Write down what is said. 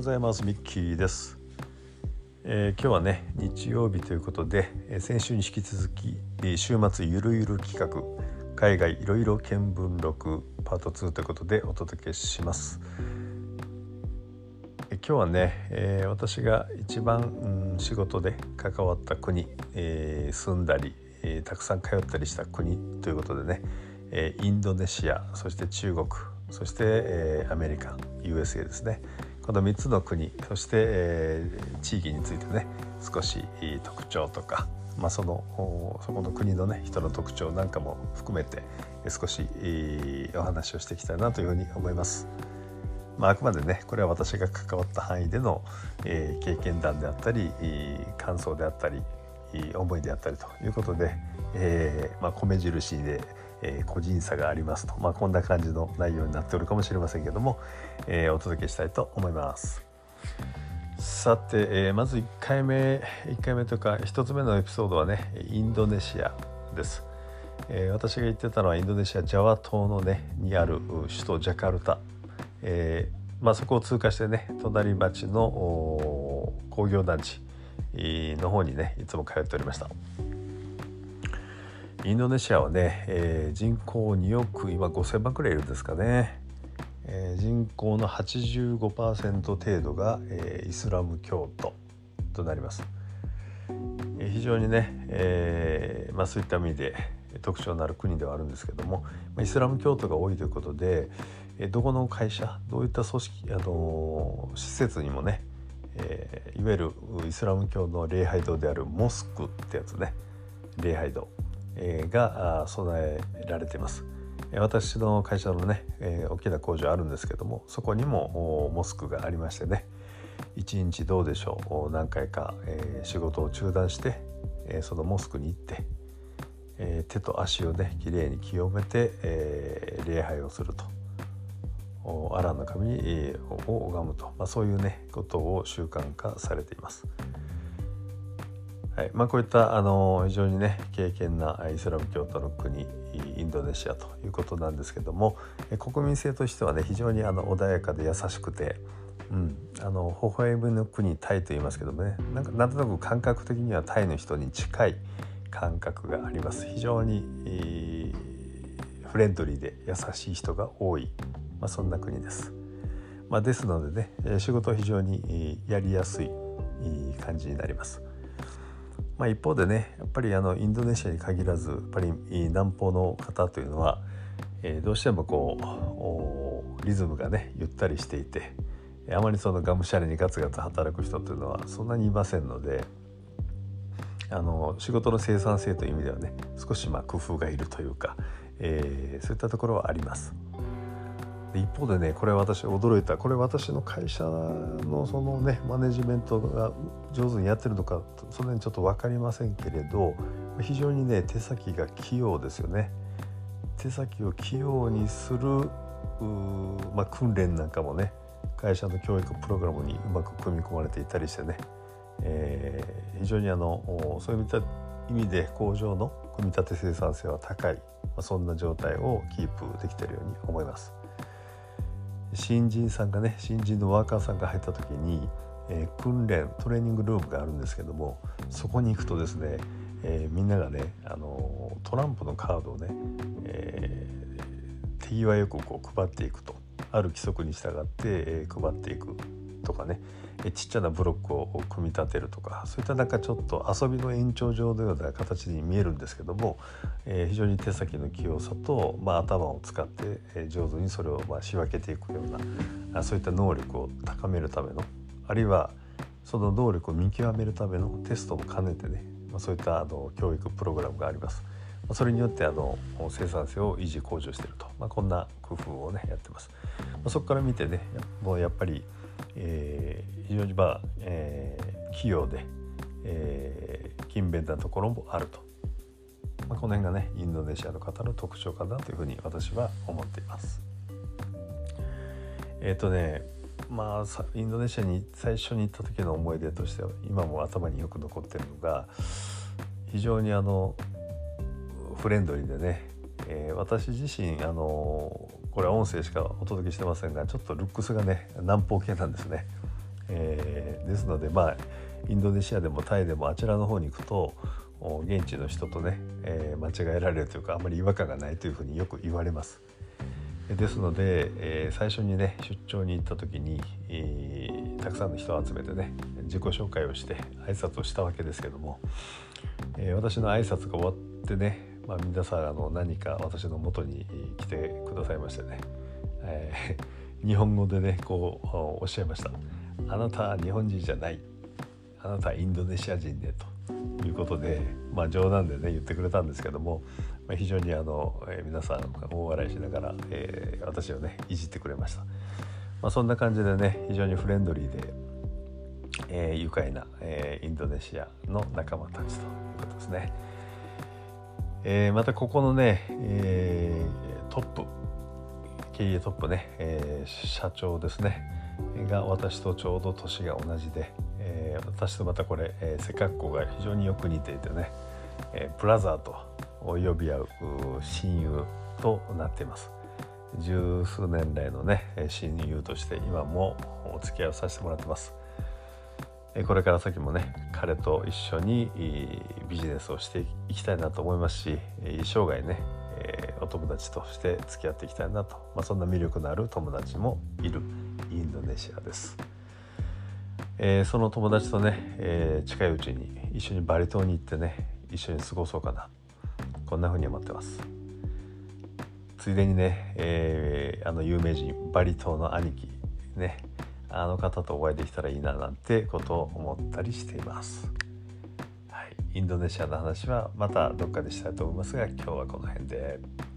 ございます。ミッキーです、えー、今日はね日曜日ということで、えー、先週に引き続き、えー、週末ゆるゆる企画海外いろいろ見聞録パート2ということでお届けします、えー、今日はね、えー、私が一番、うん、仕事で関わった国、えー、住んだり、えー、たくさん通ったりした国ということでね、えー、インドネシアそして中国そして、えー、アメリカ USA ですね。この3つの国そして、えー、地域についてね少し特徴とか、まあ、そのそこの国のね人の特徴なんかも含めて少しお話をしていきたいなというふうに思います。まあ、あくまでねこれは私が関わった範囲での、えー、経験談であったり感想であったり思いであったりということで、えーまあ、米印でえー、個人差がありますと、まあ、こんな感じの内容になっておるかもしれませんけども、えー、お届けしたいと思います。さて、えー、まず1回目1回目というか1つ目のエピソードはねインドネシアです、えー、私が言ってたのはインドネシアジャワ島のねにある首都ジャカルタ、えーまあ、そこを通過してね隣町の工業団地の方にねいつも通っておりました。インドネシアはね、えー、人口2億今5,000万くらいいるんですかね、えー、人口の85%程度が、えー、イスラム教徒となります、えー、非常にね、えーまあ、そういった意味で特徴のある国ではあるんですけどもイスラム教徒が多いということでどこの会社どういった組織あの施設にもね、えー、いわゆるイスラム教の礼拝堂であるモスクってやつね礼拝堂。が備えられています。私の会社のね、大きな工場あるんですけどもそこにもモスクがありましてね一日どうでしょう何回か、仕事を中断して、そのモスクに行って、手と足をねきれいに清めて、礼拝をするとアランの神を拝むと、まあ、そういうねことを習慣化されています。はいまあ、こういったあの非常にね敬虔なイスラム教徒の国インドネシアということなんですけども国民性としてはね非常にあの穏やかで優しくて、うん、あの微笑むの国タイと言いますけどもねなんかなんとなく感覚的にはタイの人に近い感覚があります非常に、フレンドリーで優しい人が多い、まあ、そんな国です。まあ、ですのでね仕事は非常にやりやすい感じになります。まあ、一方でねやっぱりあのインドネシアに限らずやっぱり南方の方というのは、えー、どうしてもこうリズムがねゆったりしていてあまりそのがむしゃらにガツガツ働く人というのはそんなにいませんのであの仕事の生産性という意味ではね少しま工夫がいるというか、えー、そういったところはあります。一方でねこれ私驚いたこれ私の会社のそのねマネジメントが上手にやってるのかその辺ちょっと分かりませんけれど非常にね手先が器用ですよね。手先を器用にするまあ、訓練なんかもね会社の教育プログラムにうまく組み込まれていたりしてね、えー、非常にあのそういった意味で工場の組み立て生産性は高い、まあ、そんな状態をキープできているように思います。新人さんがね新人のワーカーさんが入った時に、えー、訓練トレーニングルームがあるんですけどもそこに行くとですね、えー、みんながねあのトランプのカードをね、えー、手際よくこう配っていくと。ある規則に従って、え、配っていくとかね。ちっちゃなブロックを組み立てるとかそういったなんかちょっと遊びの延長上のような形に見えるんですけども、えー、非常に手先の器用さと、まあ、頭を使って、えー、上手にそれをまあ仕分けていくようなそういった能力を高めるためのあるいはその能力を見極めるためのテストも兼ねてね、まあ、そういったあの教育プログラムがあります。それによってあの生産性を維持向上していると、まあ、こんな工夫をねやってます。まあ、そこから見てねもうやっぱりえー、非常にまあ、えー、器用で、えー、勤勉なところもあると、まあ、この辺がねインドネシアの方の特徴かなというふうに私は思っています。えっ、ー、とねまあインドネシアに最初に行った時の思い出としては今も頭によく残ってるのが非常にあのフレンドリーでね、えー、私自身あのこれは音声しかお届けしてませんがちょっとルックスがね南方系なんですねえー、ですのでまあインドネシアでもタイでもあちらの方に行くと現地の人とね、えー、間違えられるというかあまり違和感がないというふうによく言われます。ですので、えー、最初にね出張に行った時に、えー、たくさんの人を集めてね自己紹介をして挨拶をしたわけですけども、え、私の挨拶が終わってね、まあ、皆さんあの何か私の元に来てくださいましてね、えー、日本語でねこうおっしゃいました「あなたは日本人じゃない。あなたはインドネシア人ね」ということで、まあ、冗談でね言ってくれたんですけどもまあ、非常にあの、えー、皆さん大笑いしながら、えー、私をねいじってくれました、まあ、そんな感じでね非常にフレンドリーで、えー、愉快な、えー、インドネシアの仲間たちということですね、えー、またここのね、えー、トップ経営トップね、えー、社長ですねが私とちょうど年が同じで、えー、私とまたこれ、えー、背格好が非常によく似ていてね、えー、ブラザーと呼び合う親友となっています。十数年来のね親友として今もお付き合いをさせてもらってます。これから先もね彼と一緒にビジネスをしていきたいなと思いますし生涯ねお友達として付き合っていきたいなと、まあ、そんな魅力のある友達もいるインドネシアです、えー、その友達とね、えー、近いうちに一緒にバリ島に行ってね一緒に過ごそうかな。こんな風に思ってます。ついでにね、えー、あの有名人バリ島の兄貴ねあの方とお会いできたらいいななんてことを思ったりしています、はい、インドネシアの話はまたどっかでしたいと思いますが今日はこの辺で。